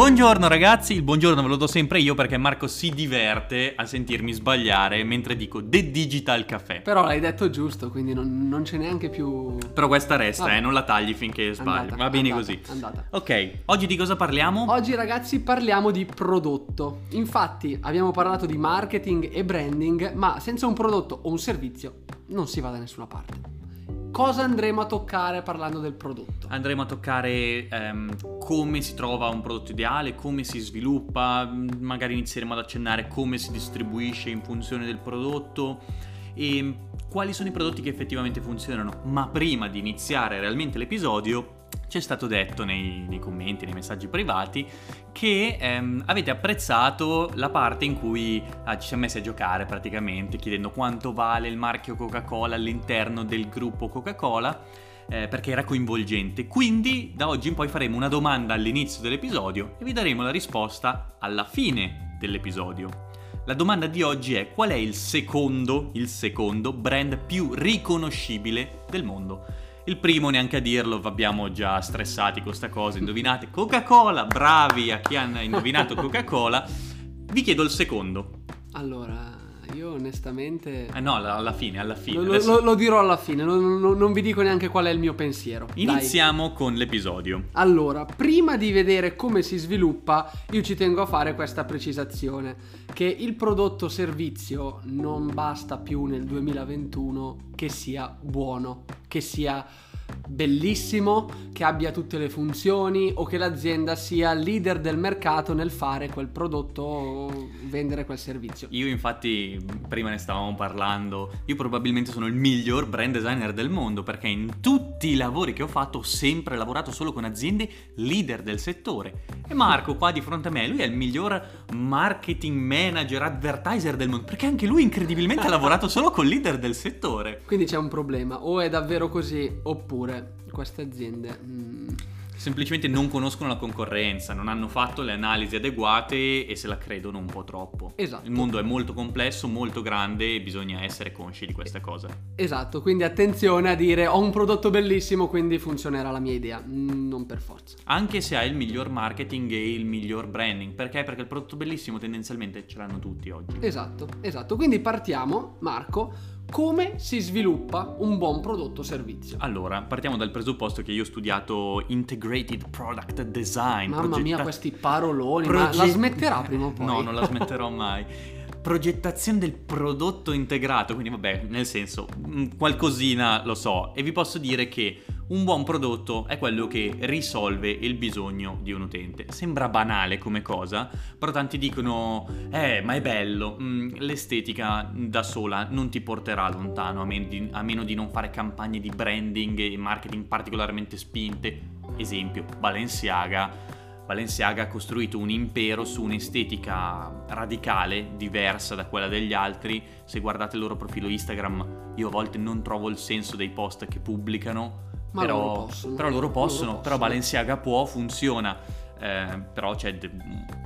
Buongiorno ragazzi, il buongiorno ve lo do sempre io perché Marco si diverte a sentirmi sbagliare mentre dico The Digital Caffè. Però l'hai detto giusto, quindi non, non c'è neanche più... Però questa resta, Vabbè. eh, non la tagli finché sbagli. Andata, Va bene andata, così. andata. Ok, oggi di cosa parliamo? Oggi ragazzi parliamo di prodotto. Infatti abbiamo parlato di marketing e branding, ma senza un prodotto o un servizio non si va da nessuna parte. Cosa andremo a toccare parlando del prodotto? Andremo a toccare ehm, come si trova un prodotto ideale, come si sviluppa, mh, magari inizieremo ad accennare come si distribuisce in funzione del prodotto e quali sono i prodotti che effettivamente funzionano. Ma prima di iniziare realmente l'episodio, ci è stato detto nei, nei commenti, nei messaggi privati, che ehm, avete apprezzato la parte in cui ah, ci siamo messi a giocare praticamente, chiedendo quanto vale il marchio Coca-Cola all'interno del gruppo Coca-Cola eh, perché era coinvolgente. Quindi da oggi in poi faremo una domanda all'inizio dell'episodio e vi daremo la risposta alla fine dell'episodio. La domanda di oggi è qual è il secondo, il secondo brand più riconoscibile del mondo? Il primo neanche a dirlo, abbiamo già stressati con sta cosa, indovinate Coca-Cola, bravi a chi hanno indovinato Coca-Cola. Vi chiedo il secondo. Allora, io onestamente... Eh no, alla fine, alla fine. Lo, Adesso lo- lo dirò alla fine, non, non- non vi dico neanche qual è il mio pensiero. Dai. iniziamo con l'episodio. Allora, prima di vedere come si sviluppa, io ci tengo a fare questa precisazione, che il prodotto servizio non basta più nel 2021 che sia buono, che sia bellissimo, che abbia tutte le funzioni o che l'azienda sia leader del mercato nel fare quel prodotto o vendere quel servizio. Io infatti, prima ne stavamo parlando, io probabilmente sono il miglior brand designer del mondo perché in tutti i lavori che ho fatto ho sempre lavorato solo con aziende leader del settore. E Marco qua di fronte a me, lui è il miglior marketing manager, advertiser del mondo perché anche lui incredibilmente ha lavorato solo con leader del settore. Quindi c'è un problema, o è davvero così oppure queste aziende... mm, Semplicemente non conoscono la concorrenza, non hanno fatto le analisi adeguate e se la credono un po' troppo. Esatto. Il mondo è molto complesso, molto grande e bisogna essere consci di questa cosa. Esatto, quindi attenzione a dire ho un prodotto bellissimo, quindi funzionerà la mia idea. Mm, Non per forza. Anche se hai il miglior marketing e il miglior branding. Perché? Perché il prodotto bellissimo tendenzialmente ce l'hanno tutti oggi. Esatto, esatto. Quindi partiamo, Marco, come si sviluppa un buon prodotto o servizio? Allora, partiamo dal presupposto che io ho studiato Integrated Product Design. Mamma mia, progetta- questi paroloni, ma proget- la smetterà prima o poi? No, non la smetterò mai. Progettazione del prodotto integrato, quindi vabbè, nel senso, mm, qualcosina lo so. E vi posso dire che un buon prodotto è quello che risolve il bisogno di un utente. Sembra banale come cosa, però tanti dicono, eh, ma è bello, mm, l'estetica da sola non ti porterà lontano, a, men- di- a meno di non fare campagne di branding e marketing particolarmente spinte. Esempio, Balenciaga Balenciaga ha costruito un impero su un'estetica radicale, diversa da quella degli altri. Se guardate il loro profilo Instagram, io a volte non trovo il senso dei post che pubblicano. Ma però, loro possono. però loro possono, Loro però. Balenciaga può, funziona. Eh, però c'è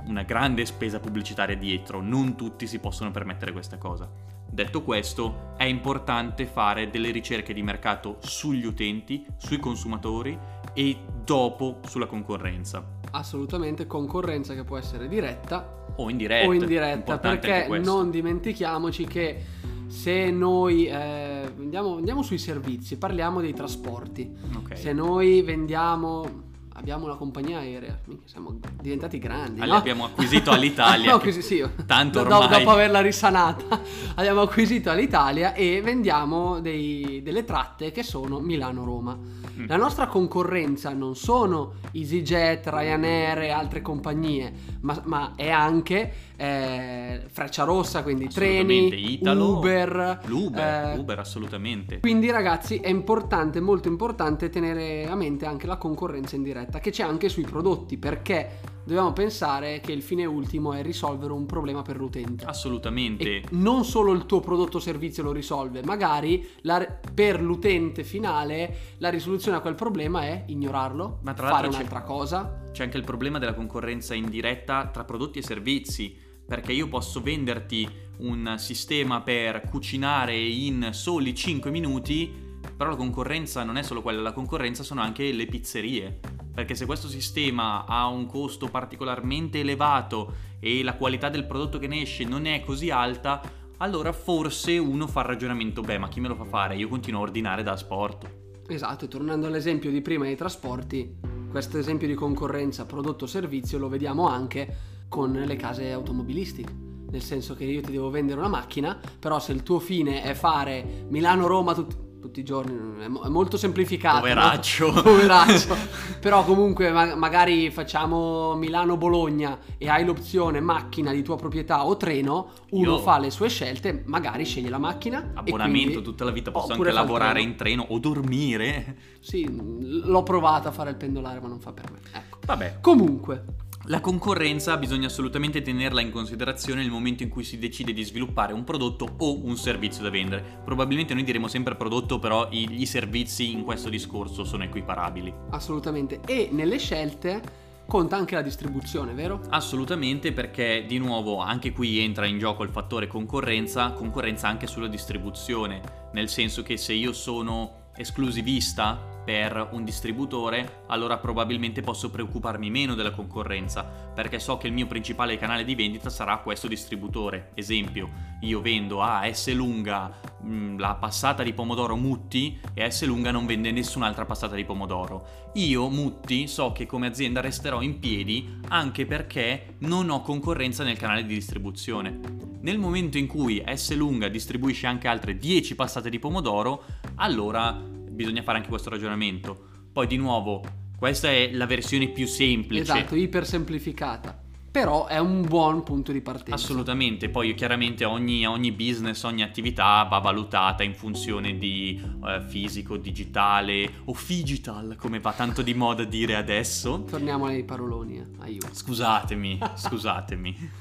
una grande spesa pubblicitaria dietro, non tutti si possono permettere questa cosa. Detto questo, è importante fare delle ricerche di mercato sugli utenti, sui consumatori e dopo sulla concorrenza Assolutamente, concorrenza che può essere diretta o indiretta. o indiretta, perché non dimentichiamoci che se noi eh, andiamo, andiamo sui servizi, parliamo dei trasporti. Ok. Se noi vendiamo, abbiamo una compagnia aerea, siamo diventati grandi. Ah, no? abbiamo acquisito all'Italia, No, così sì. tanto Do- ormai- Dopo averla risanata, abbiamo acquisito all'Italia e vendiamo dei- delle tratte che sono Milano-Roma. Mm. La nostra concorrenza non sono EasyJet, Ryanair e altre compagnie, ma, ma è anche eh, Freccia Rossa, quindi treni, Italo, Uber. L'Uber, eh, Uber assolutamente. quindi ragazzi è importante, molto importante tenere a mente anche la concorrenza indiretta che c'è anche sui prodotti perché dobbiamo pensare che il fine ultimo è risolvere un problema per l'utente. Assolutamente. E non solo il tuo prodotto o servizio lo risolve, magari la- per l'utente finale la risoluzione a quel problema è ignorarlo, Ma tra fare un'altra cosa. C'è anche il problema della concorrenza indiretta tra prodotti e servizi, perché io posso venderti un sistema per cucinare in soli 5 minuti, però la concorrenza non è solo quella, la concorrenza sono anche le pizzerie. Perché se questo sistema ha un costo particolarmente elevato e la qualità del prodotto che ne esce non è così alta, allora forse uno fa il ragionamento, beh, ma chi me lo fa fare? Io continuo a ordinare da sport. Esatto, e tornando all'esempio di prima dei trasporti, questo esempio di concorrenza prodotto-servizio lo vediamo anche con le case automobilistiche. Nel senso che io ti devo vendere una macchina, però se il tuo fine è fare Milano-Roma tutti, tutti i giorni, è, molto semplificato. Poveraccio. No? Poveraccio. però comunque ma- magari facciamo Milano-Bologna e hai l'opzione macchina di tua proprietà o treno, uno Io- fa le sue scelte, magari sceglie la macchina. Abbonamento quindi- tutta la vita, posso oppure anche lavorare treno. in treno o dormire. Sì, l'ho provato a fare il pendolare, ma non fa per me. Ecco. Vabbè, Comunque, La concorrenza bisogna assolutamente tenerla in considerazione nel momento in cui si decide di sviluppare un prodotto o un servizio da vendere. Probabilmente noi diremo sempre prodotto, però i, servizi in questo discorso sono equiparabili. assolutamente. E nelle scelte conta anche la distribuzione, vero? Assolutamente perché di nuovo anche qui entra in gioco il fattore concorrenza, concorrenza anche sulla distribuzione, nel senso che se io sono esclusivista per un distributore, allora probabilmente posso preoccuparmi meno della concorrenza, perché so che il mio principale canale di vendita sarà questo distributore. Esempio, io vendo a S lunga mh, la passata di pomodoro Mutti e S lunga non vende nessun'altra passata di pomodoro. Io, Mutti, so che come azienda resterò in piedi anche perché non ho concorrenza nel canale di distribuzione. Nel momento in cui S lunga distribuisce anche altre 10 passate di pomodoro, allora bisogna fare anche questo ragionamento. Poi di nuovo, questa è la versione più semplice. Esatto, iper semplificata. Però è un buon punto di partenza. Assolutamente, poi chiaramente ogni, ogni business, ogni attività va valutata in funzione di eh, fisico, digitale o digital, come va tanto di moda dire adesso. Torniamo ai paroloni, eh. aiuto. Scusatemi, scusatemi.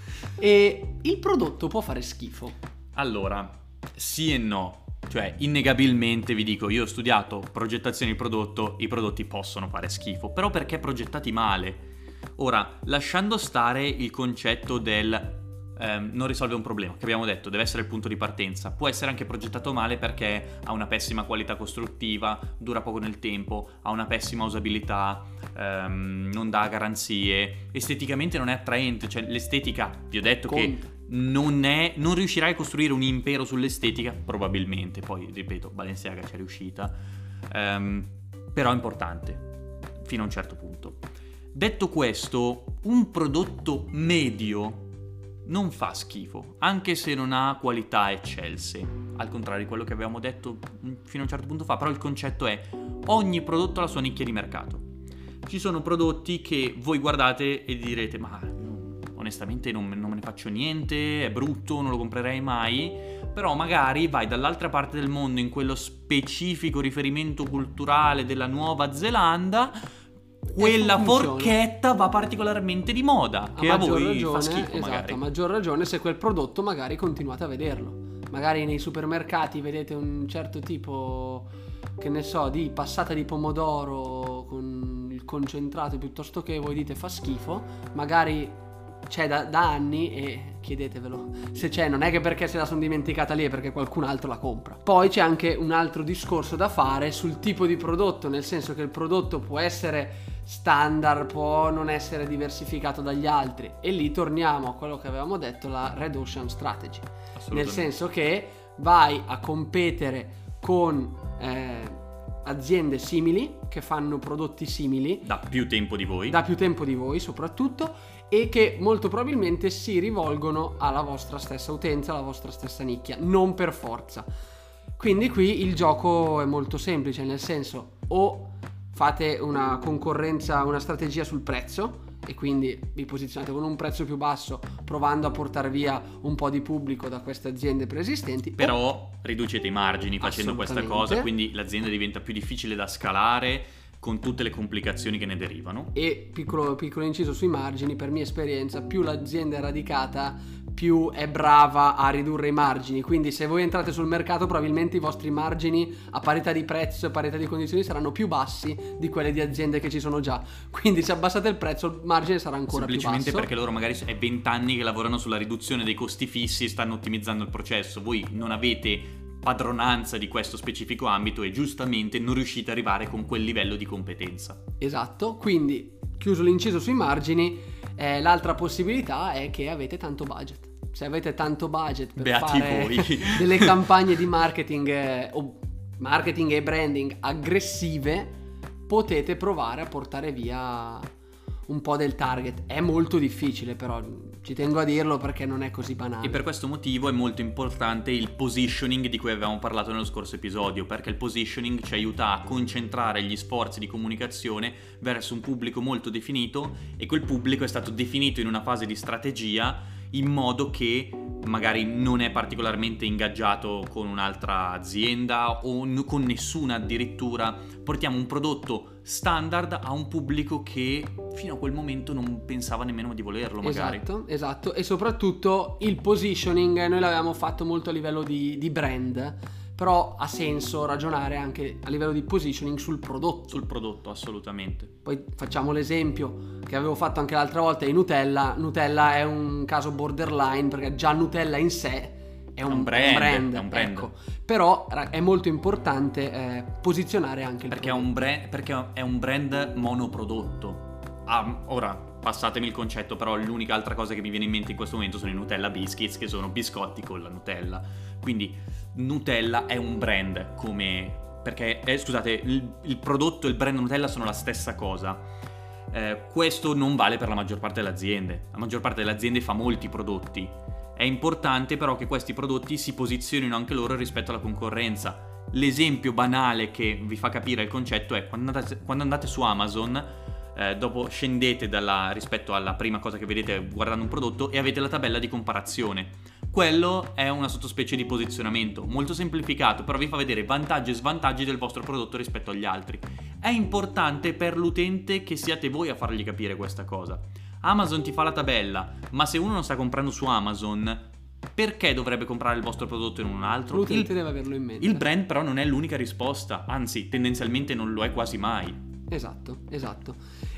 E il prodotto può fare schifo. Allora, sì e no. Cioè, innegabilmente vi dico, io ho studiato progettazione di prodotto, i prodotti possono fare schifo, però perché progettati male? Ora, lasciando stare il concetto del ehm, non risolve un problema, che abbiamo detto, deve essere il punto di partenza, può essere anche progettato male perché ha una pessima qualità costruttiva, dura poco nel tempo, ha una pessima usabilità, ehm, non dà garanzie, esteticamente non è attraente, cioè l'estetica, vi ho detto che Conta. Non, è, non riuscirai a costruire un impero sull'estetica, probabilmente, poi ripeto, Balenciaga ci è riuscita, ehm, però è importante, fino a un certo punto. Detto questo, un prodotto medio non fa schifo, anche se non ha qualità eccelse, al contrario di quello che avevamo detto mm, fino a un certo punto fa, però il concetto è ogni prodotto ha la sua nicchia di mercato. Ci sono prodotti che voi guardate e direte ma onestamente non, non me ne faccio niente, è brutto, non lo comprerei mai, però magari vai dall'altra parte del mondo in quello specifico riferimento culturale della Nuova Zelanda, quella funziona. forchetta va particolarmente di moda, che a, voi fa ragione, schifo esatto, magari. a maggior ragione se quel prodotto magari continuate a vederlo. Magari nei supermercati vedete un certo tipo, che ne so, di passata di pomodoro con il concentrato piuttosto che voi dite fa schifo, magari c'è da, da anni e chiedetevelo. Se c'è, non è che perché se la sono dimenticata lì, è perché qualcun altro la compra. Poi c'è anche un altro discorso da fare sul tipo di prodotto, nel senso che il prodotto può essere standard, può non essere diversificato dagli altri. E lì torniamo a quello che avevamo detto, la Red Ocean Strategy. Nel senso che vai a competere con eh, aziende simili, che fanno prodotti simili, Da più tempo di voi. da più tempo di voi soprattutto e che molto probabilmente si rivolgono alla vostra stessa utenza, alla vostra stessa nicchia, non per forza. Quindi qui il gioco è molto semplice, nel senso o fate una concorrenza, una strategia sul prezzo e quindi vi posizionate con un prezzo più basso provando a portare via un po' di pubblico da queste aziende preesistenti. o- Però riducete i margini facendo questa cosa, quindi l'azienda diventa più difficile da scalare con tutte le complicazioni che ne derivano. E piccolo, piccolo inciso sui margini, per mia esperienza, più l'azienda è radicata, più è brava a ridurre i margini. Quindi se voi entrate sul mercato, probabilmente i vostri margini a parità di prezzo e parità di condizioni saranno più bassi di quelli di aziende che ci sono già. Quindi se abbassate il prezzo, il margine sarà ancora più basso. Semplicemente perché loro magari è 20 anni che lavorano sulla riduzione dei costi fissi e stanno ottimizzando il processo. Voi non avete padronanza di questo specifico ambito e giustamente non riuscite ad arrivare con quel livello di competenza. Esatto, quindi chiuso l'inciso sui margini, eh, l'altra possibilità è che avete tanto budget. Se avete tanto budget per Beati fare voi. delle campagne di marketing eh, o marketing e branding aggressive, potete provare a portare via un po' del target. È molto difficile, però ci tengo a dirlo perché non è così banale. E per questo motivo è molto importante il positioning di cui avevamo parlato nello scorso episodio, perché il positioning ci aiuta a concentrare gli sforzi di comunicazione verso un pubblico molto definito e quel pubblico è stato definito in una fase di strategia in modo che magari non è particolarmente ingaggiato con un'altra azienda o con nessuna addirittura. Portiamo un prodotto standard a un pubblico che fino a quel momento non pensava nemmeno di volerlo magari. Esatto, esatto. E soprattutto il positioning noi l'avevamo fatto molto a livello di, di brand però ha senso ragionare anche a livello di positioning sul prodotto. Sul prodotto, assolutamente. Poi facciamo l'esempio che avevo fatto anche l'altra volta di Nutella. Nutella è un caso borderline perché già Nutella in sé è un, È un brand, un brand, è un brand. ecco. Però è molto importante eh, posizionare anche il Perché è, prodotto. un brand, perché è un brand monoprodotto. Ah, ora, passatemi il concetto, però l'unica altra cosa che mi viene in mente in questo momento sono i Nutella Biscuits, che sono biscotti con la Nutella. Quindi Nutella è un brand come... Perché, eh, scusate, il, il prodotto e il brand Nutella sono la stessa cosa. Eh, questo non vale per la maggior parte delle aziende. La maggior parte delle aziende fa molti prodotti. È importante però che questi prodotti si posizionino anche loro rispetto alla concorrenza. L'esempio banale che vi fa capire il concetto è quando andate, quando andate su Amazon, eh, dopo scendete dalla- rispetto alla prima cosa che vedete guardando un prodotto e avete la tabella di comparazione. Quello è una sottospecie di posizionamento, molto semplificato, però vi fa vedere vantaggi e svantaggi del vostro prodotto rispetto agli altri. È importante per l'utente che siate voi a fargli capire questa cosa. Amazon ti fa la tabella, ma se uno non sta comprando su Amazon, perché dovrebbe comprare il vostro prodotto in un altro? L'utente Il, deve averlo in mente. il brand però non è l'unica risposta, anzi tendenzialmente non lo è quasi mai. Esatto, esatto.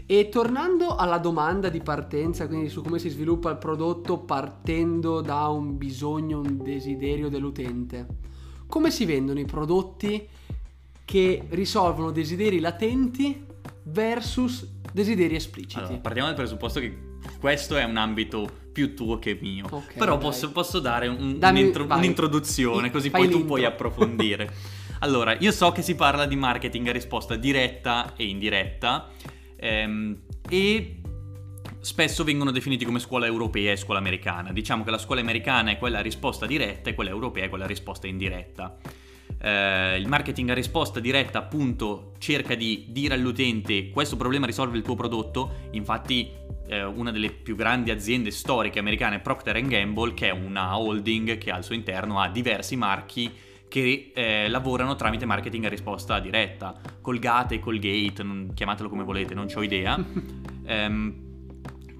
E tornando alla domanda di partenza, quindi su come si sviluppa il prodotto partendo da un bisogno, un desiderio dell'utente, come si vendono i prodotti che risolvono desideri latenti versus desideri espliciti? Allora, partiamo dal presupposto che questo è un ambito più tuo che mio. Ok, Però posso, posso dare un- Dammi- un'intro- un'introduzione, così Fai poi tu l'intro. puoi approfondire. allora, io so che si parla di marketing a risposta diretta e indiretta. ehm, e spesso vengono definiti come scuola europea e scuola americana. Diciamo che la scuola americana è quella a risposta diretta e quella europea è quella a risposta indiretta. Eh, il marketing a risposta diretta appunto cerca di dire all'utente questo problema risolve il tuo prodotto, infatti eh, una delle più grandi aziende storiche americane è Procter Gamble che è una holding che al suo interno ha diversi marchi che eh, lavorano tramite marketing a risposta diretta. Colgate, Colgate, non- chiamatelo come volete, non ho idea. Ehm,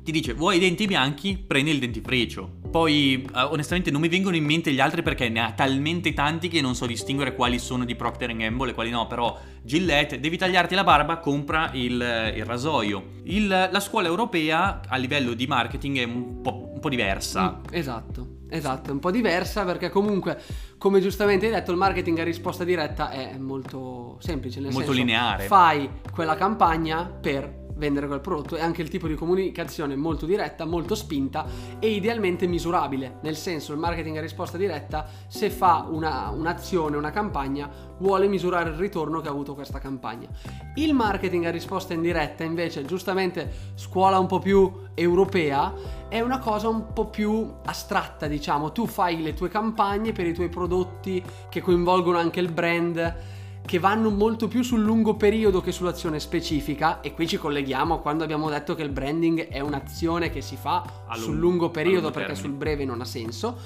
ti dice vuoi i denti bianchi? Prendi il dentifricio. Poi eh, onestamente non mi vengono in mente gli altri perché ne ha talmente tanti che non so distinguere quali sono di Procter Gamble e quali no, però Gillette, devi tagliarti la barba, compra il, il rasoio. Il- la scuola europea a livello di marketing è un po', un po' diversa. Mm, esatto, esatto, è un po' diversa perché comunque, come giustamente hai detto, il marketing a risposta diretta è molto semplice, nel Molto senso, lineare. Fai quella campagna per vendere quel prodotto e anche il tipo di comunicazione molto diretta, molto spinta e idealmente misurabile, nel senso il marketing a risposta diretta se fa una- un'azione, una campagna, vuole misurare il ritorno che ha avuto questa campagna. Il marketing a risposta indiretta invece, giustamente scuola un po' più europea, è una cosa un po' più astratta, diciamo. Tu fai le tue campagne per i tuoi prodotti che coinvolgono anche il brand, che vanno molto più sul lungo periodo che sull'azione specifica. E qui ci colleghiamo a quando abbiamo detto che il branding è un'azione che si fa A sul lungo- lungo periodo lungo perché sul breve non ha senso.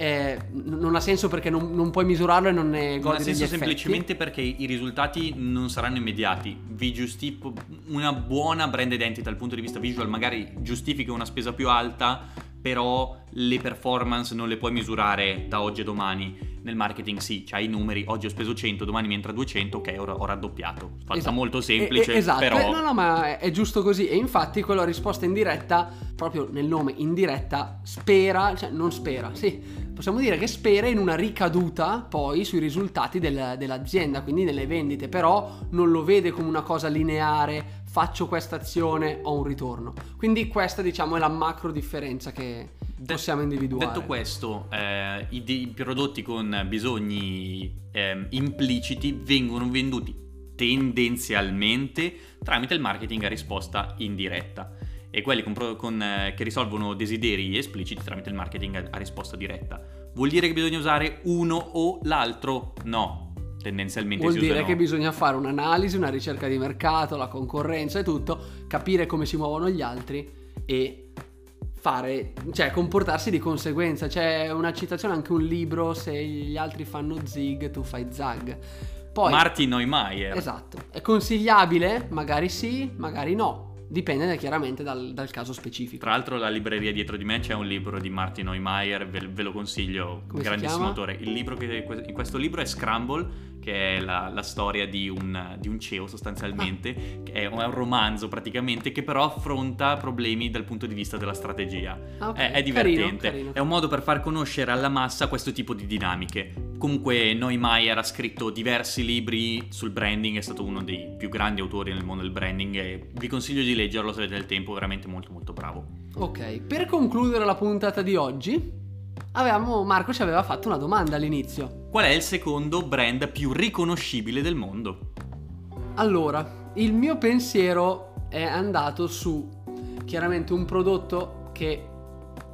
Eh, non ha senso perché non, non puoi misurarlo e non ne Non godi ha degli senso semplicemente perché i risultati non saranno immediati. Vi giusti- una buona brand identity dal punto di vista visual magari giustifica una spesa più alta, però le performance non le puoi misurare da oggi a domani. Nel marketing sì, c'hai i numeri, oggi ho speso 100, domani mi entra 200, ok, ora ho raddoppiato. Fatta Esatto. molto semplice, eh, esatto, però... eh, no, no, ma è, è giusto così. E infatti quella risposta indiretta, proprio nel nome indiretta, spera, cioè non spera, sì, possiamo dire che spera in una ricaduta poi sui risultati del- dell'azienda, quindi nelle vendite, però non lo vede come una cosa lineare, faccio questa azione, ho un ritorno. Quindi questa diciamo è la macro differenza che De- possiamo individuare. Detto questo, eh, i, i prodotti con bisogni ehm, impliciti vengono venduti tendenzialmente tramite il marketing a risposta indiretta e quelli con con, eh, che risolvono desideri espliciti tramite il marketing a, a risposta diretta. Vuol dire che bisogna usare uno o l'altro? No, tendenzialmente Vuol si dire usano- che bisogna fare un'analisi, una ricerca di mercato, la concorrenza e tutto, capire come si muovono gli altri e fare, cioè comportarsi di conseguenza. C'è una citazione, anche un libro, se gli altri fanno zig, tu fai zag. Poi, Martin Neumeier. esatto, è consigliabile? Magari sì, magari no. Dipende chiaramente dal, dal caso specifico. Tra l'altro la libreria dietro di me c'è un libro di Martin Neumeier, ve, ve lo consiglio, Come si grandissimo autore. Il libro che in questo libro è Scramble, che è la, la storia di un, di un CEO sostanzialmente, che è un, è un romanzo praticamente, che però affronta problemi dal punto di vista della strategia. Ah, ok. È, è Carino, divertente, carino. è un modo per far conoscere alla massa questo tipo di dinamiche. Comunque Neumeier ha scritto diversi libri sul branding, è stato uno dei più grandi autori nel mondo del branding e vi consiglio di leggerlo se avete il tempo, veramente molto molto bravo. Ok, per concludere la puntata di oggi, avevamo, Marco ci aveva fatto una domanda all'inizio. Qual è il secondo brand più riconoscibile del mondo? Allora, il mio pensiero è andato su chiaramente un prodotto che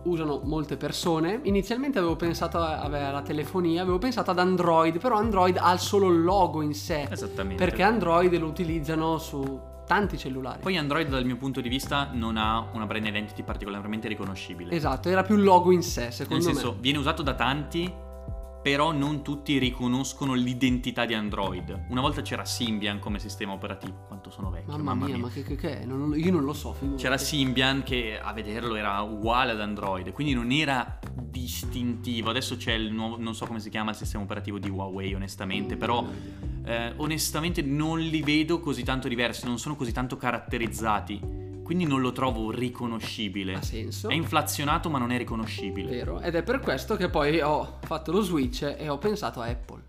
usano molte persone. Inizialmente avevo pensato alla telefonia, avevo pensato ad Android, però Android ha solo il logo in sé, Esattamente. perché Android lo utilizzano su tanti cellulari. Poi Android dal mio punto di vista non ha una brand identity particolarmente riconoscibile. Esatto, era più il logo in sé, Nel secondo senso, me. viene usato da tanti, però non tutti riconoscono l'identità di Android. Una volta c'era Symbian come sistema operativo. Quanto sono vecchio, Mamma, mia, ma che, che- che è? Non- io non lo so, figurati. C'era Symbian che a vederlo era uguale ad Android, quindi non era distintivo. Adesso c'è il nuovo, non so come si chiama il sistema operativo di Huawei, onestamente, però eh, onestamente non li vedo così tanto diversi, non sono così tanto caratterizzati. Quindi non lo trovo riconoscibile. Ha senso. È inflazionato, ma non è riconoscibile. Vero, ed è per questo che poi ho fatto lo switch e ho pensato a Apple.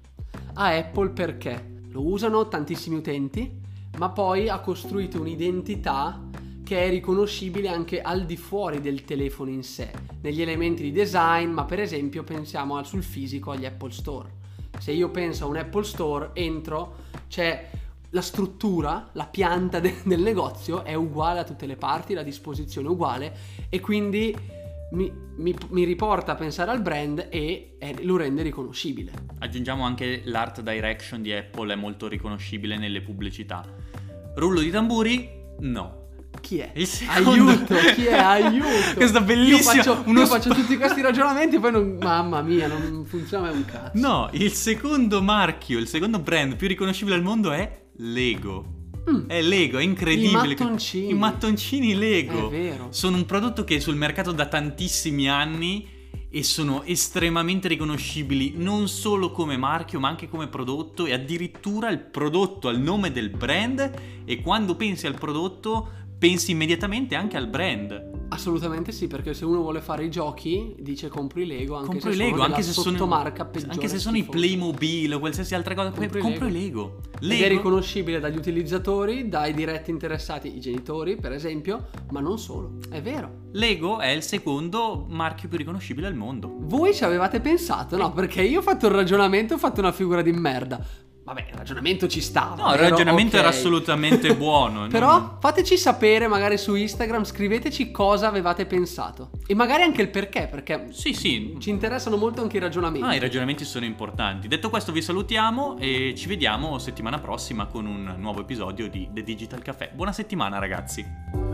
A Apple perché lo usano tantissimi utenti, ma poi ha costruito un'identità che è riconoscibile anche al di fuori del telefono in sé, negli elementi di design, ma per esempio pensiamo sul fisico agli Apple Store. Se io penso a un Apple Store, entro, c'è la struttura, la pianta de- del negozio è uguale a tutte le parti, la disposizione è uguale e quindi mi, mi- mi riporta a pensare al brand e eh, lo rende riconoscibile. Aggiungiamo anche l'art direction di Apple, è molto riconoscibile nelle pubblicità. Rullo di tamburi? No. Chi è? Il Aiuto, chi è? Aiuto! Questa bellissima- Io faccio, uno io sp- faccio tutti questi ragionamenti e poi non... Mamma mia, non funziona mai un cazzo. No, il secondo marchio, il secondo brand più riconoscibile al mondo è Lego. Mm. È Lego, è incredibile. I mattoncini. I mattoncini Lego. È vero. Sono un prodotto che è sul mercato da tantissimi anni e sono estremamente riconoscibili non solo come marchio ma anche come prodotto e addirittura il prodotto al nome del brand e quando pensi al prodotto pensi immediatamente anche al brand. Assolutamente sì, perché se uno vuole fare i giochi dice compri Lego, anche Compro se i Lego, sono anche se sono, sottomarca peggiore anche se sono i schifosa. Playmobil o qualsiasi altra cosa, Compro i compro i Lego. Lego. Ed è riconoscibile dagli utilizzatori, dai diretti interessati, i genitori per esempio, ma non solo, è vero. Lego è il secondo marchio più riconoscibile al mondo. Voi ci avevate pensato? No, perché io ho fatto il ragionamento ho fatto una figura di merda. Vabbè, il ragionamento ci stava. No, il vero? ragionamento era Ok. assolutamente buono. Però non- fateci sapere magari su Instagram, scriveteci cosa avevate pensato. E magari anche il perché, perché Sì, sì. ci interessano molto anche i ragionamenti. Ah, i ragionamenti sono importanti. Detto questo, vi salutiamo e ci vediamo settimana prossima con un nuovo episodio di The Digital Café. Buona settimana, ragazzi.